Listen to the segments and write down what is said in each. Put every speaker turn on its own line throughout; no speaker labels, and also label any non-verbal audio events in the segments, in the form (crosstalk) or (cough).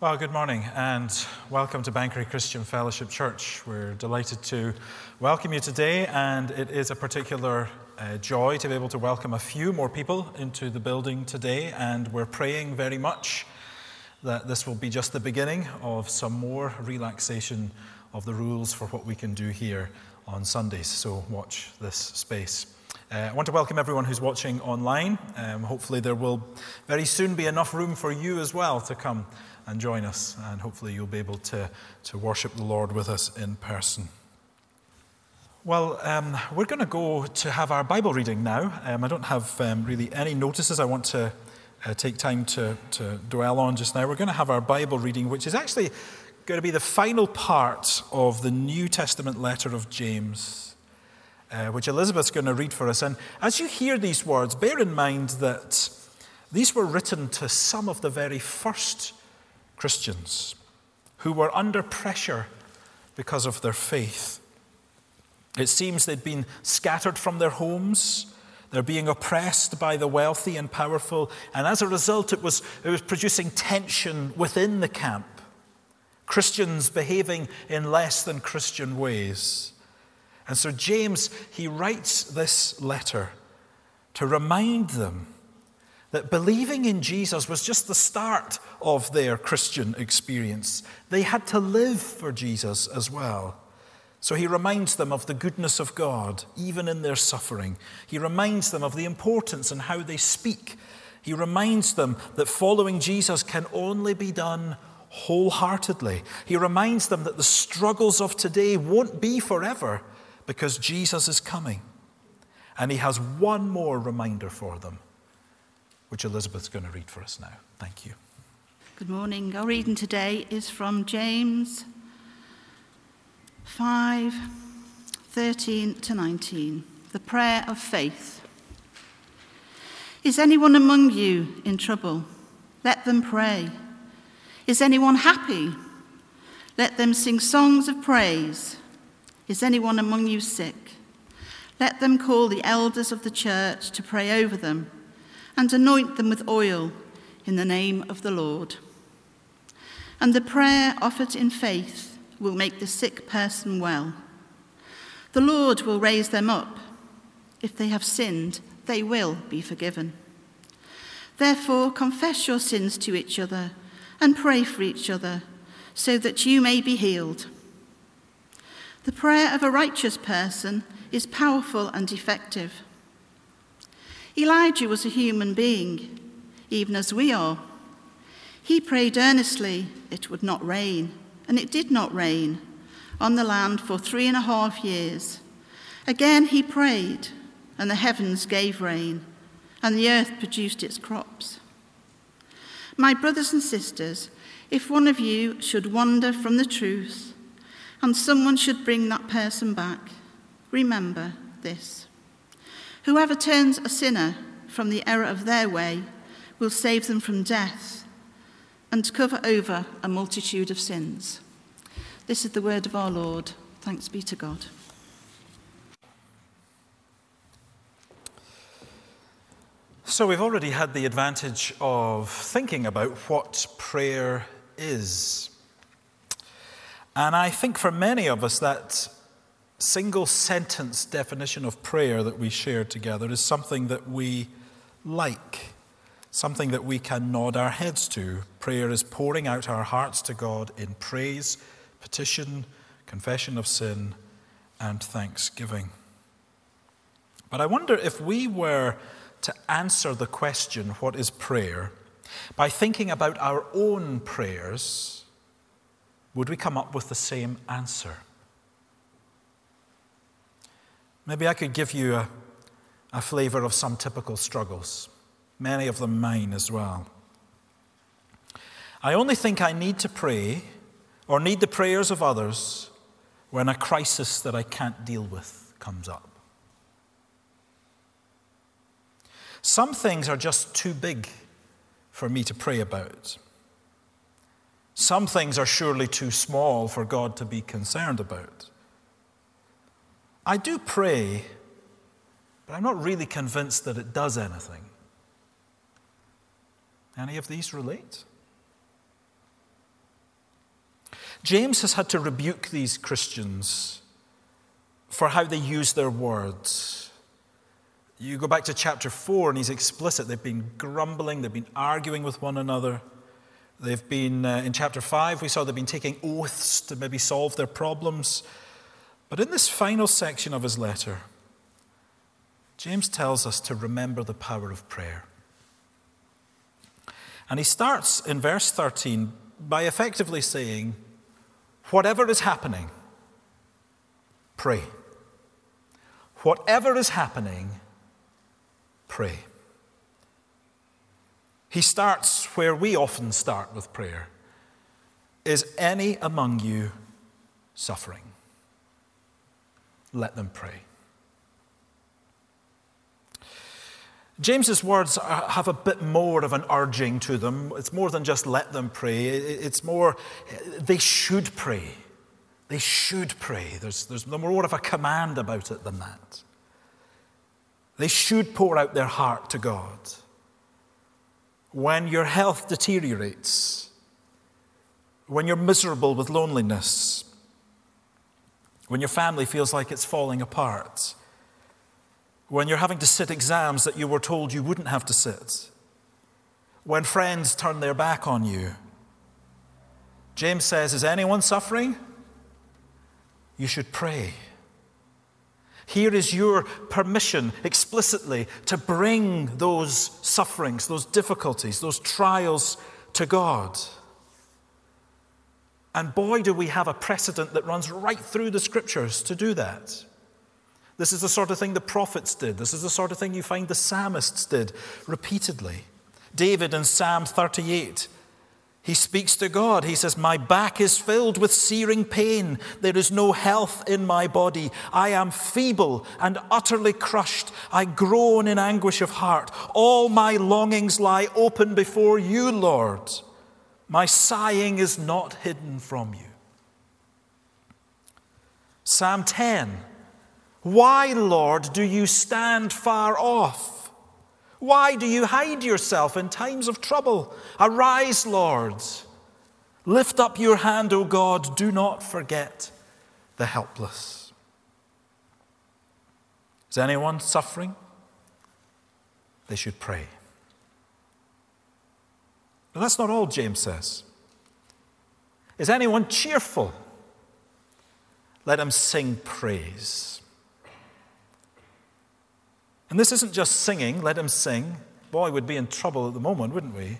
Well, good morning and welcome to Banchory Christian Fellowship Church. We're delighted to welcome you today, and it is a particular uh, joy to be able to welcome a few more people into the building today. And we're praying very much that this will be just the beginning of some more relaxation of the rules for what we can do here on Sundays. So, watch this space. Uh, I want to welcome everyone who's watching online. Um, hopefully, there will very soon be enough room for you as well to come and join us, and hopefully, you'll be able to, to worship the Lord with us in person. Well, um, we're going to go to have our Bible reading now. Um, I don't have um, really any notices I want to uh, take time to, to dwell on just now. We're going to have our Bible reading, which is actually going to be the final part of the New Testament letter of James, uh, which Elizabeth's going to read for us. And as you hear these words, bear in mind that these were written to some of the very first Christians who were under pressure because of their faith. It seems they'd been scattered from their homes. They're being oppressed by the wealthy and powerful, and as a result, it was, it was producing tension within the camp. Christians behaving in less than Christian ways. And so, James, he writes this letter to remind them that believing in Jesus was just the start of their Christian experience. They had to live for Jesus as well. So he reminds them of the goodness of God, even in their suffering. He reminds them of the importance and how they speak. He reminds them that following Jesus can only be done wholeheartedly. He reminds them that the struggles of today won't be forever because Jesus is coming. And he has one more reminder for them which Elizabeth's going to read for us now. Thank you.
Good morning. Our reading today is from James 5 13 to 19, the prayer of faith. Is anyone among you in trouble? Let them pray. Is anyone happy? Let them sing songs of praise. Is anyone among you sick? Let them call the elders of the church to pray over them and anoint them with oil in the name of the Lord. And the prayer offered in faith will make the sick person well. The Lord will raise them up. If they have sinned, they will be forgiven. Therefore, confess your sins to each other and pray for each other so that you may be healed. The prayer of a righteous person is powerful and effective. Elijah was a human being, even as we are. He prayed earnestly it would not rain, and it did not rain on the land for three and a half years. Again he prayed, and the heavens gave rain, and the earth produced its crops. My brothers and sisters, if one of you should wander from the truth, and someone should bring that person back, remember this. Whoever turns a sinner from the error of their way will save them from death and cover over a multitude of sins. This is the word of our Lord. Thanks be to God.
So, we've already had the advantage of thinking about what prayer is. And I think for many of us, that single sentence definition of prayer that we share together is something that we like, something that we can nod our heads to. Prayer is pouring out our hearts to God in praise, petition, confession of sin, and thanksgiving. But I wonder if we were to answer the question, What is prayer? by thinking about our own prayers, would we come up with the same answer? Maybe I could give you a, a flavor of some typical struggles, many of them mine as well. I only think I need to pray or need the prayers of others when a crisis that I can't deal with comes up. Some things are just too big for me to pray about. Some things are surely too small for God to be concerned about. I do pray, but I'm not really convinced that it does anything. Any of these relate? James has had to rebuke these Christians for how they use their words. You go back to chapter 4, and he's explicit. They've been grumbling, they've been arguing with one another. They've been, uh, in chapter 5, we saw they've been taking oaths to maybe solve their problems. But in this final section of his letter, James tells us to remember the power of prayer. And he starts in verse 13 by effectively saying, Whatever is happening, pray. Whatever is happening, pray. He starts where we often start with prayer Is any among you suffering? Let them pray. James's words have a bit more of an urging to them. It's more than just let them pray. It's more, they should pray. They should pray. There's, there's more of a command about it than that. They should pour out their heart to God. When your health deteriorates, when you're miserable with loneliness, when your family feels like it's falling apart, when you're having to sit exams that you were told you wouldn't have to sit, when friends turn their back on you. James says, Is anyone suffering? You should pray. Here is your permission explicitly to bring those sufferings, those difficulties, those trials to God. And boy, do we have a precedent that runs right through the scriptures to do that. This is the sort of thing the prophets did. This is the sort of thing you find the psalmists did repeatedly. David in Psalm 38, he speaks to God. He says, My back is filled with searing pain. There is no health in my body. I am feeble and utterly crushed. I groan in anguish of heart. All my longings lie open before you, Lord. My sighing is not hidden from you. Psalm 10 why, Lord, do you stand far off? Why do you hide yourself in times of trouble? Arise, Lord. Lift up your hand, O God. Do not forget the helpless. Is anyone suffering? They should pray. But that's not all James says. Is anyone cheerful? Let him sing praise. And this isn't just singing, let him sing. Boy, we'd be in trouble at the moment, wouldn't we?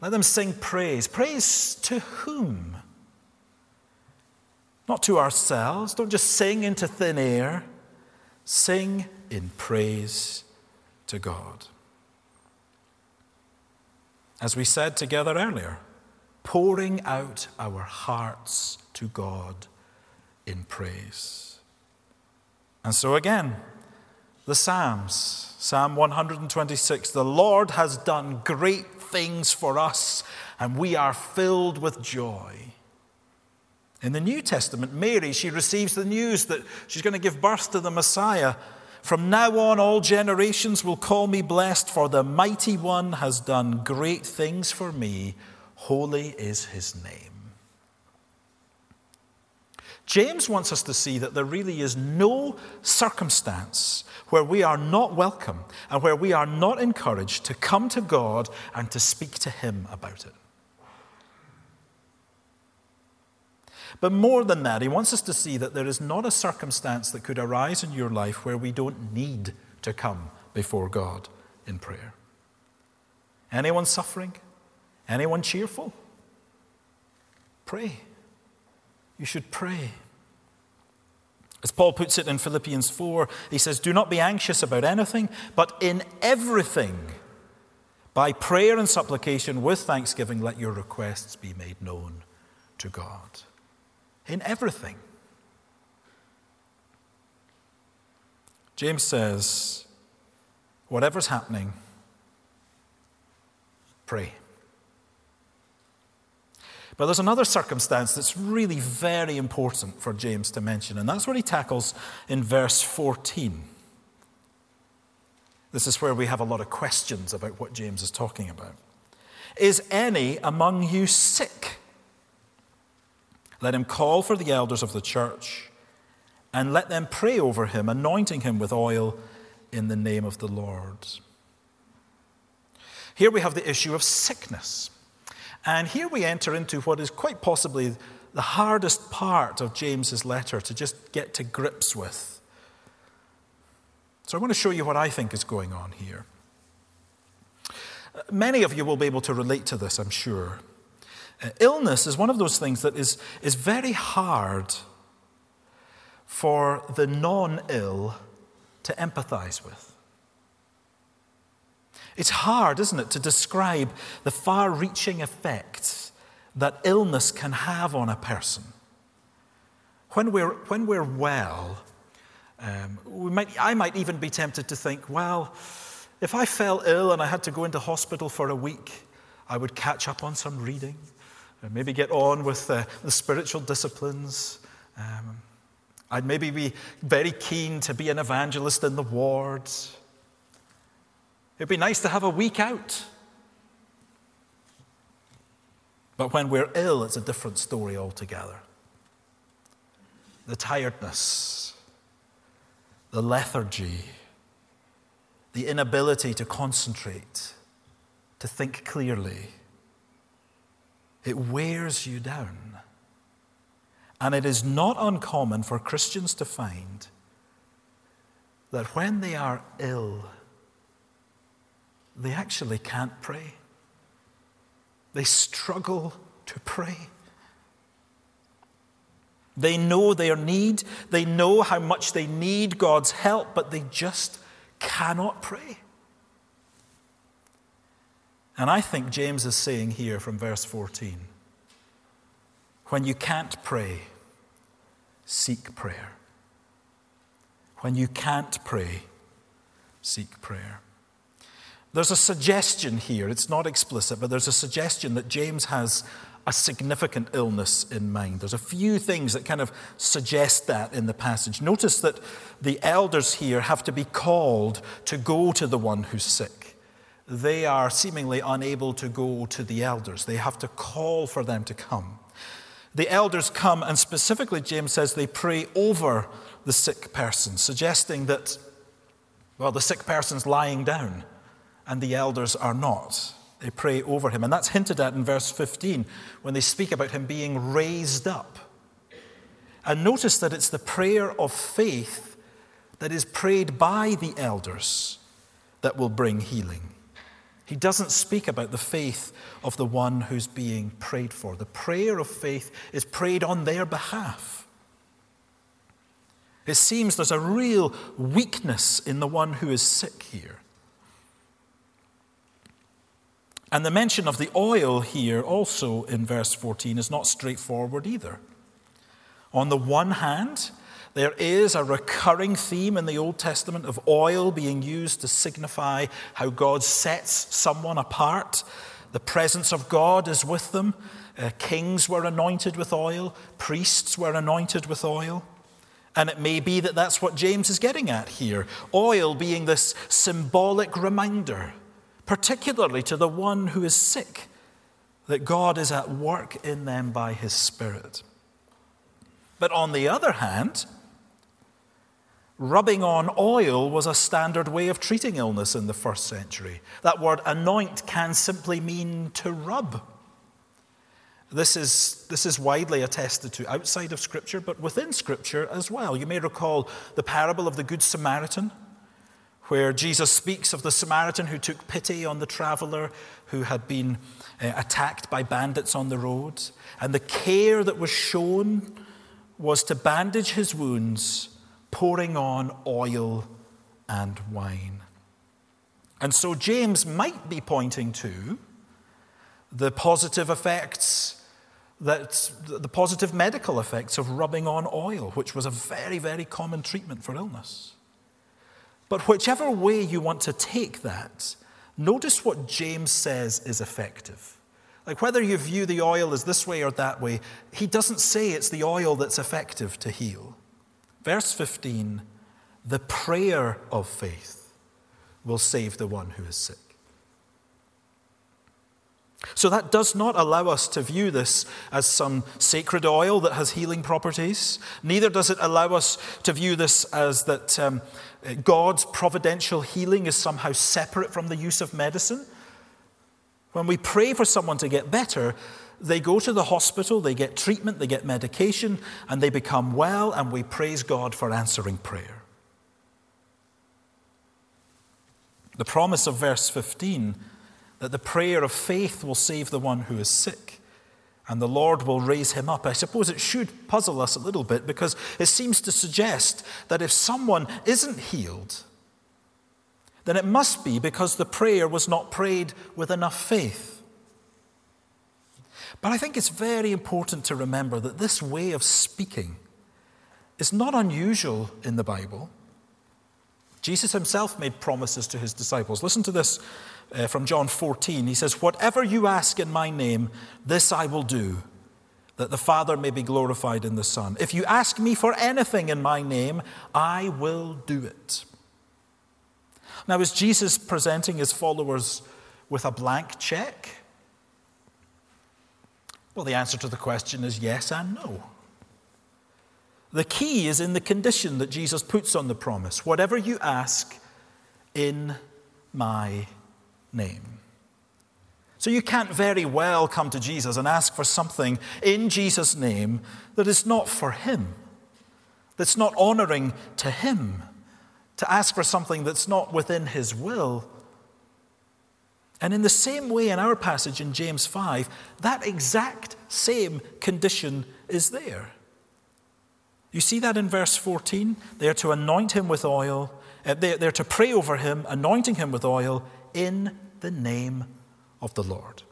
Let them sing praise. Praise to whom? Not to ourselves. Don't just sing into thin air. Sing in praise to God. As we said together earlier, pouring out our hearts to God in praise. And so again, the Psalms. Psalm 126 The Lord has done great things for us, and we are filled with joy. In the New Testament, Mary, she receives the news that she's going to give birth to the Messiah. From now on, all generations will call me blessed, for the mighty one has done great things for me. Holy is his name. James wants us to see that there really is no circumstance where we are not welcome and where we are not encouraged to come to God and to speak to Him about it. But more than that, he wants us to see that there is not a circumstance that could arise in your life where we don't need to come before God in prayer. Anyone suffering? Anyone cheerful? Pray. You should pray. As Paul puts it in Philippians 4, he says, Do not be anxious about anything, but in everything, by prayer and supplication with thanksgiving, let your requests be made known to God. In everything. James says, Whatever's happening, pray. But there's another circumstance that's really very important for James to mention, and that's what he tackles in verse 14. This is where we have a lot of questions about what James is talking about. Is any among you sick? Let him call for the elders of the church and let them pray over him, anointing him with oil in the name of the Lord. Here we have the issue of sickness. And here we enter into what is quite possibly the hardest part of James's letter to just get to grips with. So I want to show you what I think is going on here. Many of you will be able to relate to this, I'm sure. Uh, illness is one of those things that is, is very hard for the non ill to empathize with. It's hard, isn't it, to describe the far reaching effects that illness can have on a person. When we're, when we're well, um, we might, I might even be tempted to think, well, if I fell ill and I had to go into hospital for a week, I would catch up on some reading, maybe get on with uh, the spiritual disciplines. Um, I'd maybe be very keen to be an evangelist in the wards. It'd be nice to have a week out. But when we're ill, it's a different story altogether. The tiredness, the lethargy, the inability to concentrate, to think clearly, it wears you down. And it is not uncommon for Christians to find that when they are ill, they actually can't pray. They struggle to pray. They know their need, they know how much they need God's help, but they just cannot pray. And I think James is saying here from verse 14 when you can't pray, seek prayer. When you can't pray, seek prayer. There's a suggestion here, it's not explicit, but there's a suggestion that James has a significant illness in mind. There's a few things that kind of suggest that in the passage. Notice that the elders here have to be called to go to the one who's sick. They are seemingly unable to go to the elders, they have to call for them to come. The elders come, and specifically, James says they pray over the sick person, suggesting that, well, the sick person's lying down and the elders are not. They pray over him. And that's hinted at in verse 15 when they speak about him being raised up. And notice that it's the prayer of faith that is prayed by the elders that will bring healing. He doesn't speak about the faith of the one who's being prayed for. The prayer of faith is prayed on their behalf. It seems there's a real weakness in the one who is sick here. And the mention of the oil here, also in verse 14, is not straightforward either. On the one hand, there is a recurring theme in the Old Testament of oil being used to signify how God sets someone apart. The presence of God is with them. Uh, kings were anointed with oil, priests were anointed with oil. And it may be that that's what James is getting at here oil being this symbolic reminder particularly to the one who is sick, that God is at work in them by his Spirit. But on the other hand, rubbing on oil was a standard way of treating illness in the first century. That word anoint can simply mean to rub. This is, this is widely attested to outside of Scripture, but within Scripture as well. You may recall the parable of the Good Samaritan where Jesus speaks of the Samaritan who took pity on the traveler who had been uh, attacked by bandits on the road. And the care that was shown was to bandage his wounds, pouring on oil and wine. And so James might be pointing to the positive effects that the positive medical effects of rubbing on oil, which was a very, very common treatment for illness. But whichever way you want to take that, notice what James says is effective. Like whether you view the oil as this way or that way, he doesn't say it's the oil that's effective to heal. Verse 15 the prayer of faith will save the one who is sick. So that does not allow us to view this as some sacred oil that has healing properties. Neither does it allow us to view this as that um, God's providential healing is somehow separate from the use of medicine. When we pray for someone to get better, they go to the hospital, they get treatment, they get medication, and they become well, and we praise God for answering prayer. The promise of verse 15 that the prayer of faith will save the one who is sick and the Lord will raise him up. I suppose it should puzzle us a little bit because it seems to suggest that if someone isn't healed, then it must be because the prayer was not prayed with enough faith. But I think it's very important to remember that this way of speaking is not unusual in the Bible. Jesus himself made promises to his disciples. Listen to this uh, from John 14. He says, Whatever you ask in my name, this I will do, that the Father may be glorified in the Son. If you ask me for anything in my name, I will do it. Now, is Jesus presenting his followers with a blank check? Well, the answer to the question is yes and no. The key is in the condition that Jesus puts on the promise whatever you ask in my name. So you can't very well come to Jesus and ask for something in Jesus' name that is not for him, that's not honoring to him, to ask for something that's not within his will. And in the same way, in our passage in James 5, that exact same condition is there. You see that in verse 14? They are to anoint him with oil, uh, they're to pray over him, anointing him with oil in the name of the Lord.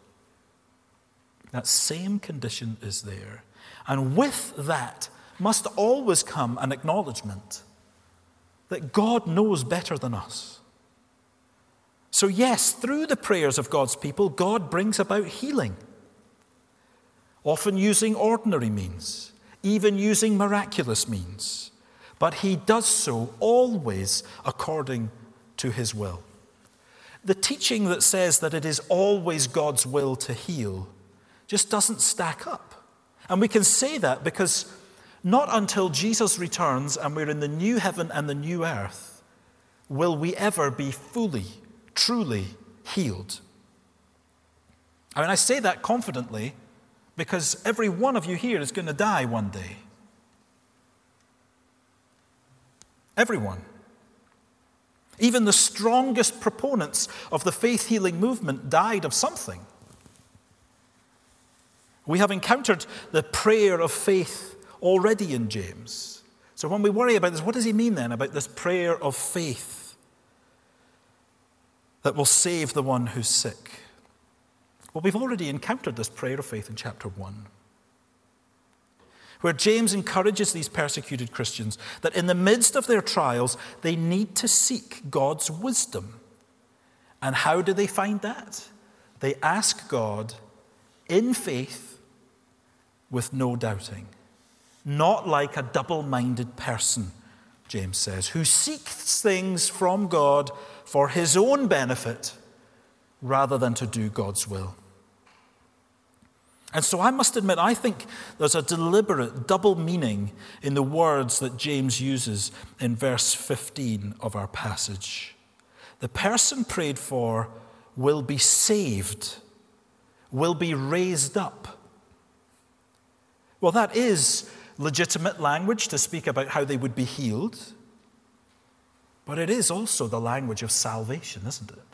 That same condition is there. And with that must always come an acknowledgement that God knows better than us. So, yes, through the prayers of God's people, God brings about healing, often using ordinary means, even using miraculous means. But He does so always according to His will the teaching that says that it is always God's will to heal just doesn't stack up. And we can say that because not until Jesus returns and we're in the new heaven and the new earth will we ever be fully, truly healed. I mean, I say that confidently because every one of you here is going to die one day. Everyone. Even the strongest proponents of the faith healing movement died of something. We have encountered the prayer of faith already in James. So when we worry about this, what does he mean then about this prayer of faith that will save the one who's sick? Well, we've already encountered this prayer of faith in chapter 1 where James encourages these persecuted Christians that in the midst of their trials, they need to seek God's wisdom. And how do they find that? They ask God in faith with no doubting. Not like a double minded person, James says, who seeks things from God for his own benefit rather than to do God's will. And so I must admit, I think there's a deliberate double meaning in the words that James uses in verse 15 of our passage. The person prayed for will be saved, will be raised up. Well, that is legitimate language to speak about how they would be healed, but it is also the language of salvation, isn't it?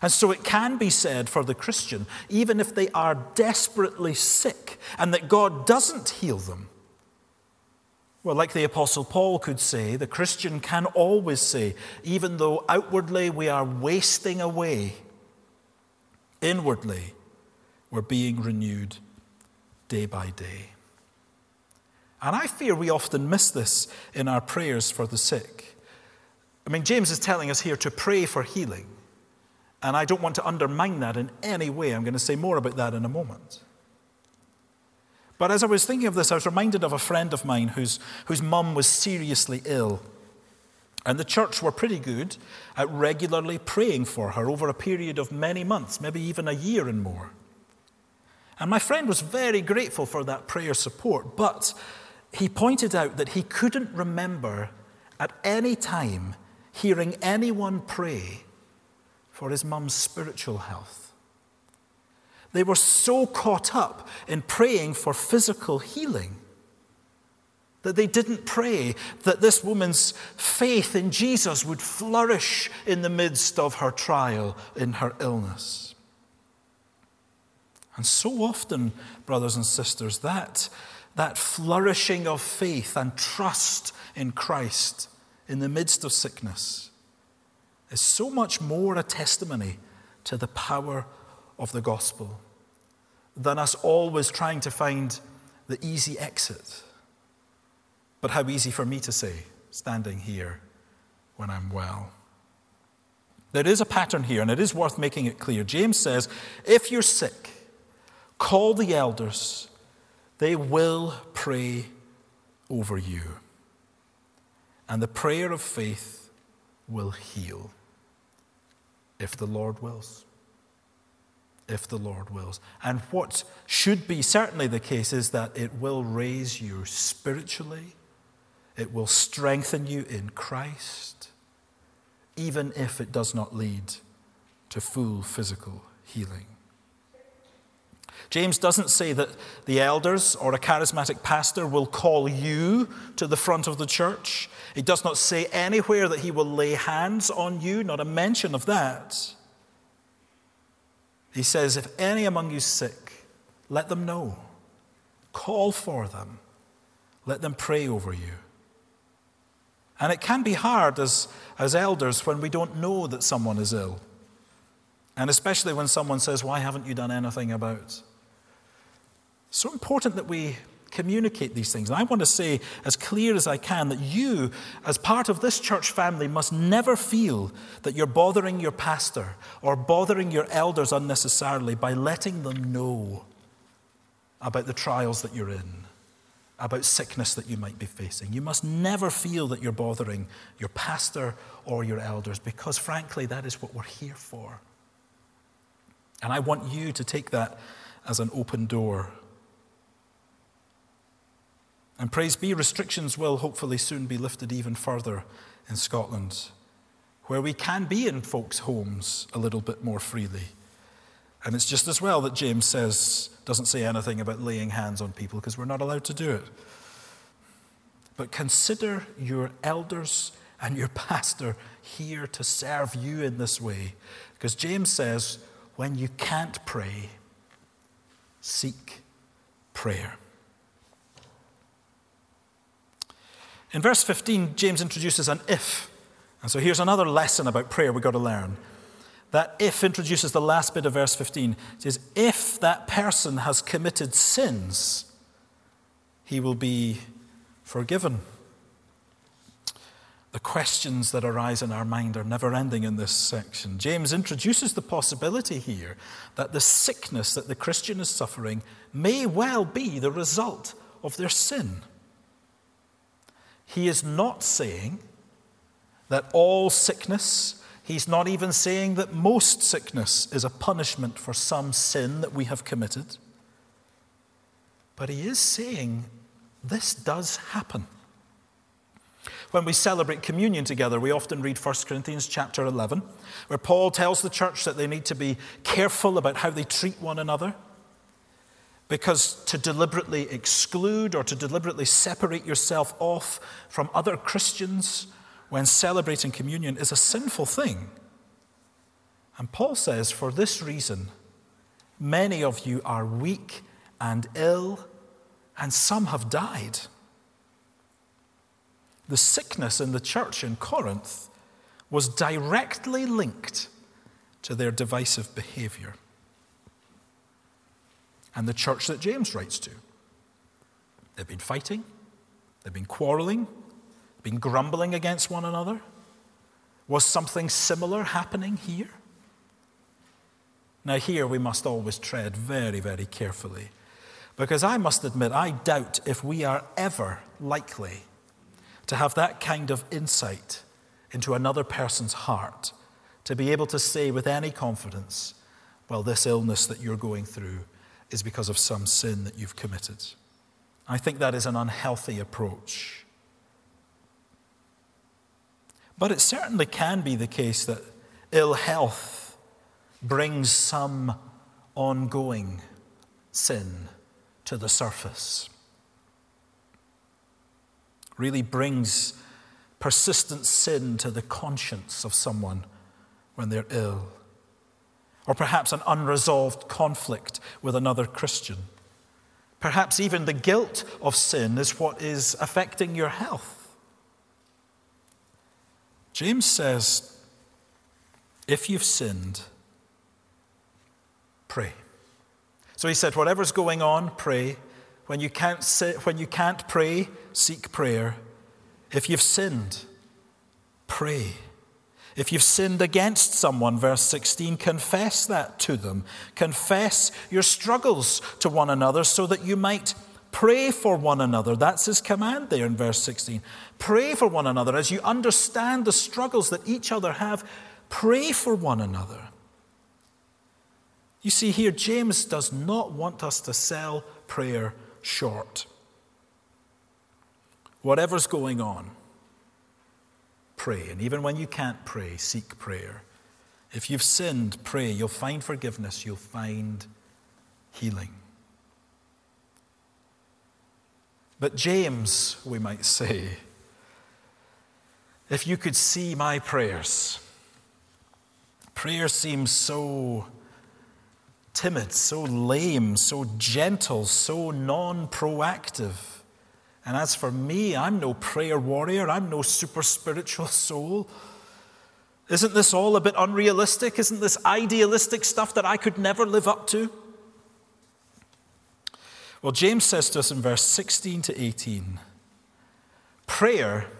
And so it can be said for the Christian, even if they are desperately sick and that God doesn't heal them. Well, like the Apostle Paul could say, the Christian can always say, even though outwardly we are wasting away, inwardly we're being renewed day by day. And I fear we often miss this in our prayers for the sick. I mean, James is telling us here to pray for healing. And I don't want to undermine that in any way. I'm going to say more about that in a moment. But as I was thinking of this, I was reminded of a friend of mine whose, whose mum was seriously ill. And the church were pretty good at regularly praying for her over a period of many months, maybe even a year and more. And my friend was very grateful for that prayer support, but he pointed out that he couldn't remember at any time hearing anyone pray for his mum's spiritual health. They were so caught up in praying for physical healing that they didn't pray that this woman's faith in Jesus would flourish in the midst of her trial, in her illness. And so often, brothers and sisters, that, that flourishing of faith and trust in Christ in the midst of sickness is so much more a testimony to the power of the gospel than us always trying to find the easy exit. But how easy for me to say, standing here when I'm well. There is a pattern here, and it is worth making it clear. James says, If you're sick, call the elders, they will pray over you. And the prayer of faith will heal if the Lord wills. If the Lord wills. And what should be certainly the case is that it will raise you spiritually, it will strengthen you in Christ, even if it does not lead to full physical healing. James doesn't say that the elders or a charismatic pastor will call you to the front of the church. He does not say anywhere that he will lay hands on you, not a mention of that. He says, If any among you sick, let them know. Call for them. Let them pray over you. And it can be hard as, as elders when we don't know that someone is ill. And especially when someone says, Why haven't you done anything about? So important that we communicate these things. And I want to say as clear as I can that you, as part of this church family, must never feel that you're bothering your pastor or bothering your elders unnecessarily by letting them know about the trials that you're in, about sickness that you might be facing. You must never feel that you're bothering your pastor or your elders because, frankly, that is what we're here for. And I want you to take that as an open door and praise be, restrictions will hopefully soon be lifted even further in Scotland, where we can be in folks' homes a little bit more freely. And it's just as well that James says, doesn't say anything about laying hands on people because we're not allowed to do it. But consider your elders and your (laughs) pastor here to serve you in this way. Because James says, when you can't pray, seek prayer. In verse 15, James introduces an if. And so here's another lesson about prayer we've got to learn. That if introduces the last bit of verse 15. It says, If that person has committed sins, he will be forgiven. The questions that arise in our mind are never ending in this section. James introduces the possibility here that the sickness that the Christian is suffering may well be the result of their sin. He is not saying that all sickness, he's not even saying that most sickness is a punishment for some sin that we have committed. But he is saying this does happen. When we celebrate communion together, we often read 1 Corinthians chapter 11, where Paul tells the church that they need to be careful about how they treat one another. Because to deliberately exclude or to deliberately separate yourself off from other Christians when celebrating communion is a sinful thing. And Paul says, for this reason, many of you are weak and ill, and some have died. The sickness in the church in Corinth was directly linked to their divisive behavior and the church that James writes to. They've been fighting, they've been quarreling, been grumbling against one another. Was something similar happening here? Now, here we must always tread very, very carefully because I must admit, I doubt if we are ever likely to have that kind of insight into another person's heart to be able to say with any confidence, well, this illness that you're going through is because of some sin that you've committed. I think that is an unhealthy approach. But it certainly can be the case that ill health brings some ongoing sin to the surface. Really brings persistent sin to the conscience of someone when they're ill. Or perhaps an unresolved conflict with another Christian. Perhaps even the guilt of sin is what is affecting your health. James says, if you've sinned, pray. So he said, whatever's going on, pray. When you can't, sit, when you can't pray, seek prayer. If you've sinned, pray. If you've sinned against someone, verse 16, confess that to them. Confess your struggles to one another so that you might pray for one another. That's his command there in verse 16. Pray for one another as you understand the struggles that each other have. Pray for one another. You see, here, James does not want us to sell prayer short. Whatever's going on, pray. And even when you can't pray, seek prayer. If you've sinned, pray. You'll find forgiveness, you'll find healing. But James, we might say, if you could see my prayers, prayer seems so timid, so lame, so gentle, so non proactive. And as for me, I'm no prayer warrior, I'm no super spiritual soul. Isn't this all a bit unrealistic? Isn't this idealistic stuff that I could never live up to? Well, James says to us in verse 16 to 18 prayer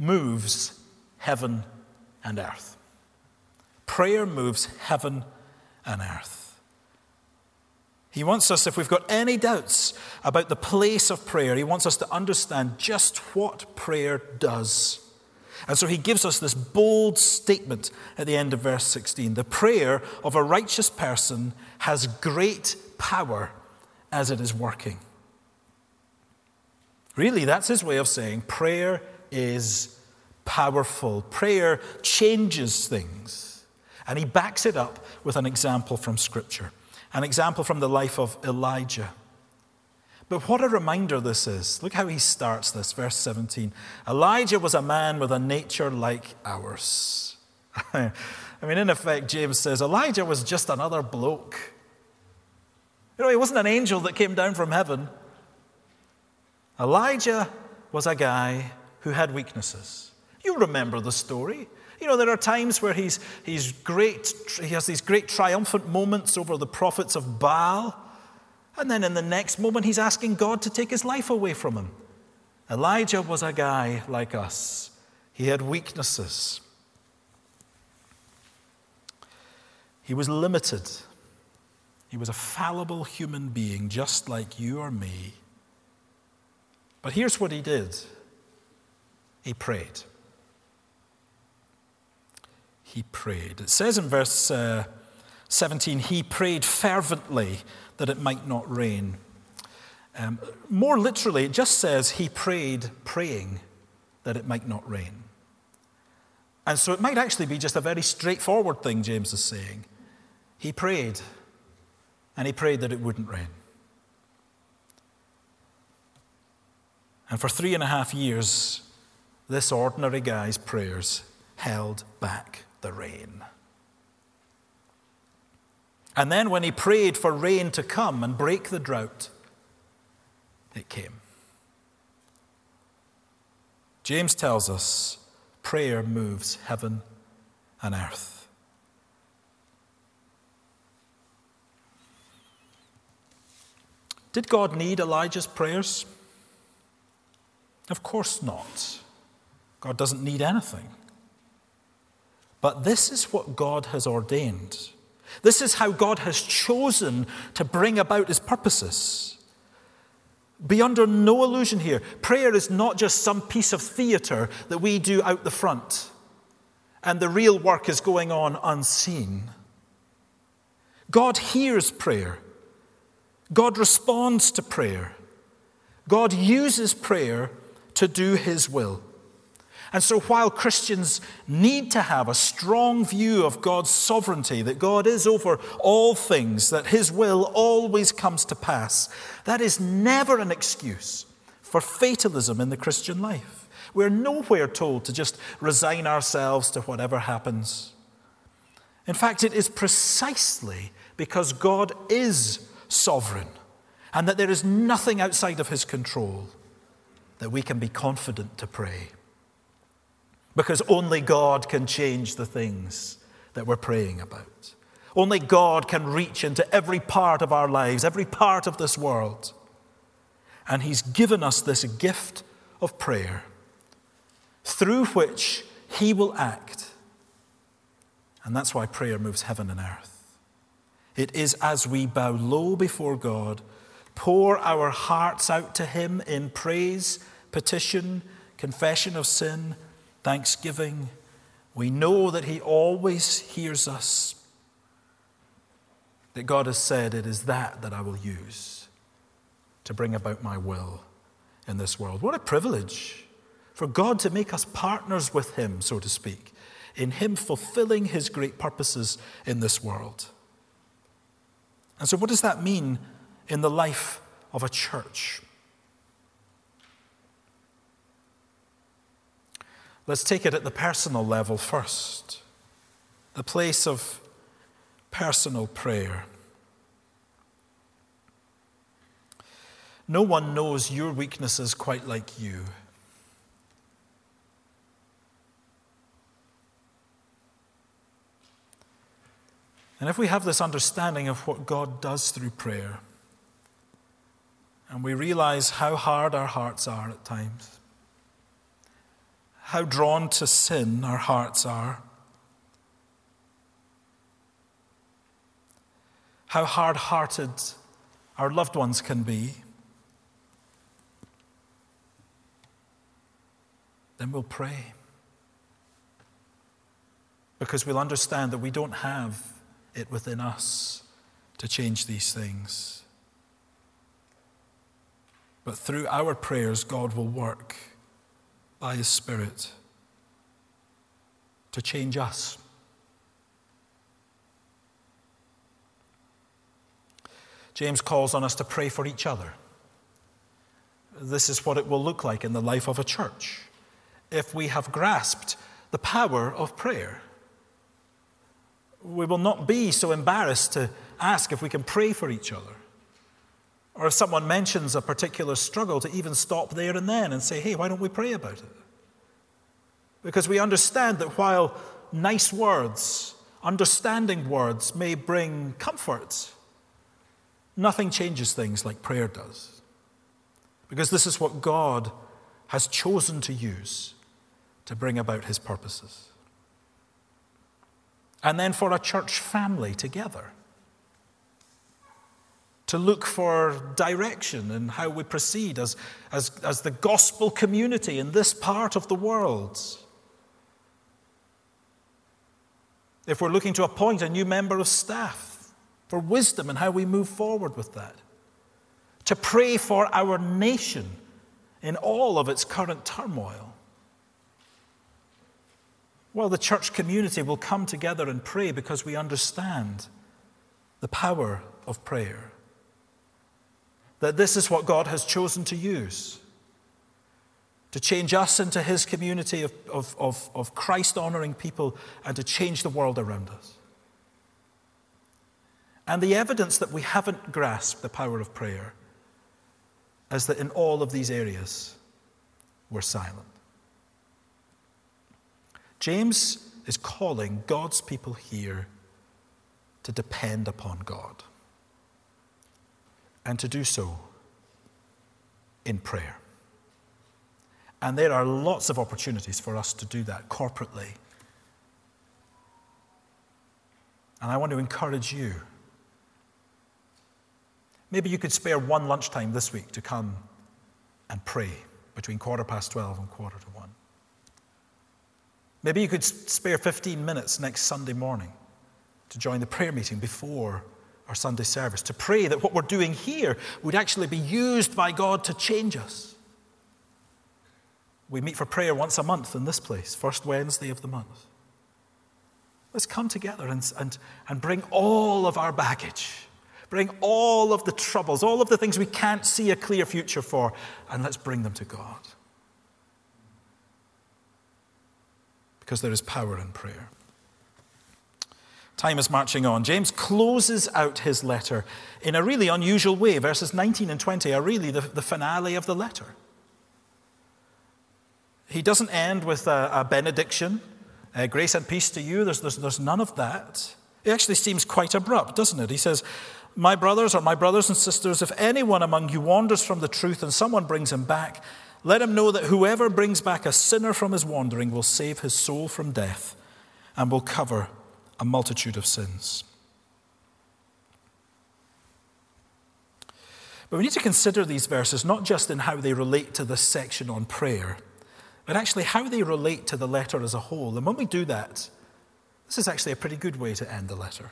moves heaven and earth. Prayer moves heaven and earth. He wants us, if we've got any doubts about the place of prayer, he wants us to understand just what prayer does. And so he gives us this bold statement at the end of verse 16 The prayer of a righteous person has great power as it is working. Really, that's his way of saying prayer is powerful. Prayer changes things. And he backs it up with an example from Scripture, an example from the life of Elijah. But what a reminder this is. Look how he starts this, verse 17. Elijah was a man with a nature like ours. (laughs) I mean, in effect, James says Elijah was just another bloke you know, he wasn't an angel that came down from heaven. Elijah was a guy who had weaknesses. You remember the story. You know, there are times where he's, he's great, he has these great triumphant moments over the prophets of Baal. And then in the next moment, he's asking God to take his life away from him. Elijah was a guy like us, he had weaknesses. He was limited he was a fallible human being, just like you or me. But here's what he did he prayed. He prayed. It says in verse uh, 17, he prayed fervently that it might not rain. Um, more literally, it just says he prayed praying that it might not rain. And so it might actually be just a very straightforward thing James is saying. He prayed and he prayed that it wouldn't rain. And for three and a half years, this ordinary guy's prayers held back the rain. And then, when he prayed for rain to come and break the drought, it came. James tells us prayer moves heaven and earth. Did God need Elijah's prayers? Of course not. God doesn't need anything. But this is what God has ordained. This is how God has chosen to bring about his purposes. Be under no illusion here. Prayer is not just some piece of theater that we do out the front. and the real work is going on unseen. God hears prayer. God responds to prayer. God uses prayer to do his will. And so, while Christians need to have a strong view of God's sovereignty, that God is over all things, that his will always comes to pass, that is never an excuse for fatalism in the Christian life. We're nowhere told to just resign ourselves to whatever happens. In fact, it is precisely because God is sovereign and that there is nothing outside of his control that we can be confident to pray. Because only God can change the things that we're praying about. Only God can reach into every part of our lives, every part of this world. And He's given us this gift of prayer through which He will act. And that's why prayer moves heaven and earth. It is as we bow low before God, pour our hearts out to Him in praise, petition, confession of sin, thanksgiving. We know that He always hears us. That God has said, It is that that I will use to bring about my will in this world. What a privilege for God to make us partners with Him, so to speak, in Him fulfilling His great purposes in this world. And so, what does that mean in the life of a church? Let's take it at the personal level first the place of personal prayer. No one knows your weaknesses quite like you. And if we have this understanding of what God does through prayer, and we realize how hard our hearts are at times, how drawn to sin our hearts are, how hard hearted our loved ones can be, then we'll pray. Because we'll understand that we don't have it within us to change these things. But through our prayers, God will work by His Spirit to change us. James calls on us to pray for each other. This is what it will look like in the life of a church if we have grasped the power of prayer. We will not be so embarrassed to ask if we can pray for each other. Or if someone mentions a particular struggle, to even stop there and then and say, hey, why don't we pray about it? Because we understand that while nice words, understanding words may bring comfort, nothing changes things like prayer does. Because this is what God has chosen to use to bring about his purposes and then for a church family together. To look for direction in how we proceed as, as, as the gospel community in this part of the world. If we're looking to appoint a new member of staff, for wisdom and how we move forward with that. To pray for our nation in all of its current turmoil. Well, the church community will come together and pray because we understand the power of prayer. That this is what God has chosen to use to change us into his community of, of, of, of Christ honoring people and to change the world around us. And the evidence that we haven't grasped the power of prayer is that in all of these areas, we're silent. James is calling God's people here to depend upon God and to do so in prayer. And there are lots of opportunities for us to do that corporately. And I want to encourage you. Maybe you could spare one lunchtime this week to come and pray between quarter past 12 and quarter to 1. Maybe you could spare 15 minutes next Sunday morning to join the prayer meeting before our Sunday service, to pray that what we're doing here would actually be used by God to change us. We meet for prayer once a month in this place, first Wednesday of the month. Let's come together and, and, and bring all of our baggage, bring all of the troubles, all of the things we can't see a clear future for, and let's bring them to God. Because there is power in prayer. Time is marching on. James closes out his letter in a really unusual way. Verses 19 and 20 are really the, the finale of the letter. He doesn't end with a, a benediction, uh, grace and peace to you. There's, there's, there's none of that. It actually seems quite abrupt, doesn't it? He says, My brothers or my brothers and sisters, if anyone among you wanders from the truth and someone brings him back, let him know that whoever brings back a sinner from his wandering will save his soul from death and will cover a multitude of sins. But we need to consider these verses not just in how they relate to this section on prayer, but actually how they relate to the letter as a whole. And when we do that, this is actually a pretty good way to end the letter.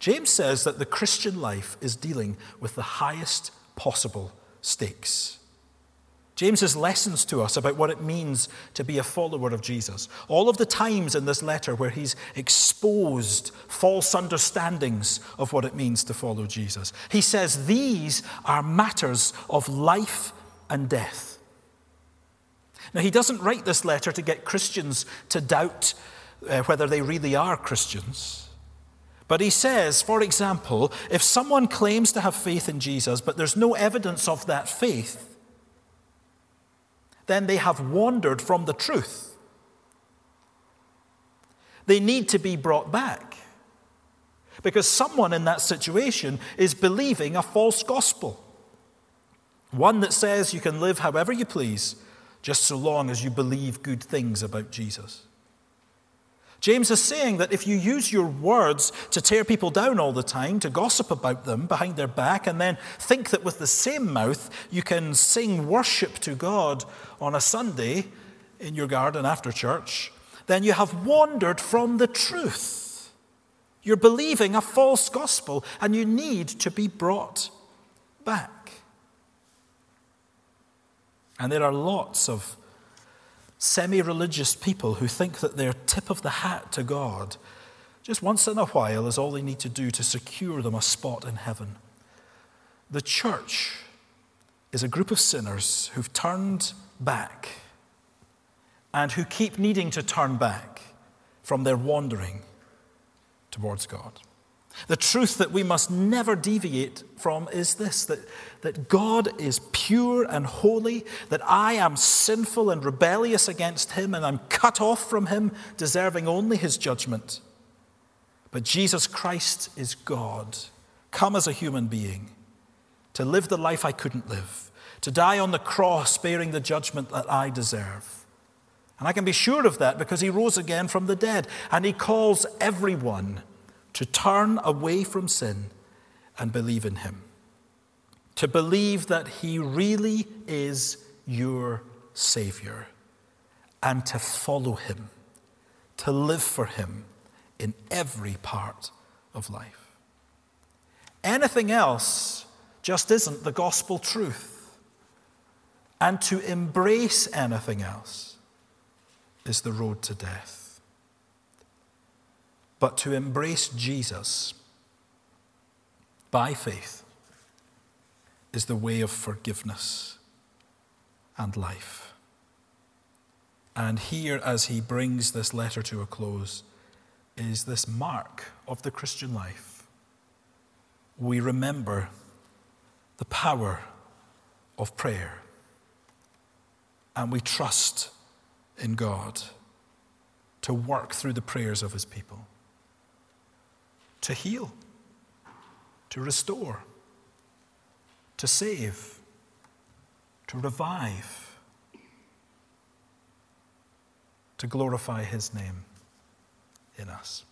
James says that the Christian life is dealing with the highest possible stakes. James's lessons to us about what it means to be a follower of Jesus. All of the times in this letter where he's exposed false understandings of what it means to follow Jesus. He says these are matters of life and death. Now, he doesn't write this letter to get Christians to doubt uh, whether they really are Christians. But he says, for example, if someone claims to have faith in Jesus, but there's no evidence of that faith, then they have wandered from the truth. They need to be brought back. Because someone in that situation is believing a false gospel. One that says you can live however you please, just so long as you believe good things about Jesus. James is saying that if you use your words to tear people down all the time, to gossip about them behind their back, and then think that with the same mouth you can sing worship to God on a Sunday in your garden after church, then you have wandered from the truth. You're believing a false gospel, and you need to be brought back. And there are lots of semi religious people who think that their tip of the hat to God just once in a while is all they need to do to secure them a spot in heaven. The church is a group of sinners who've turned back and who keep needing to turn back from their wandering towards God. The truth that we must never deviate from is this that, that God is pure and holy, that I am sinful and rebellious against Him, and I'm cut off from Him, deserving only His judgment. But Jesus Christ is God, come as a human being, to live the life I couldn't live, to die on the cross, bearing the judgment that I deserve. And I can be sure of that because He rose again from the dead, and He calls everyone to turn away from sin and believe in Him. To believe that He really is your Savior and to follow Him, to live for Him in every part of life. Anything else just isn't the gospel truth. And to embrace anything else is the road to death. But to embrace Jesus by faith is the way of forgiveness and life. And here, as he brings this letter to a close, is this mark of the Christian life. We remember the power of prayer and we trust in God to work through the prayers of his people to heal, to restore, to save, to revive, to glorify His name in us.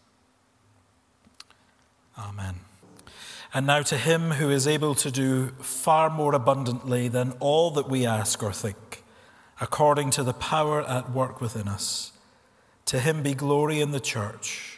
Amen. And now to Him who is able to do far more abundantly than all that we ask or think, according to the power at work within us. To him be glory in the church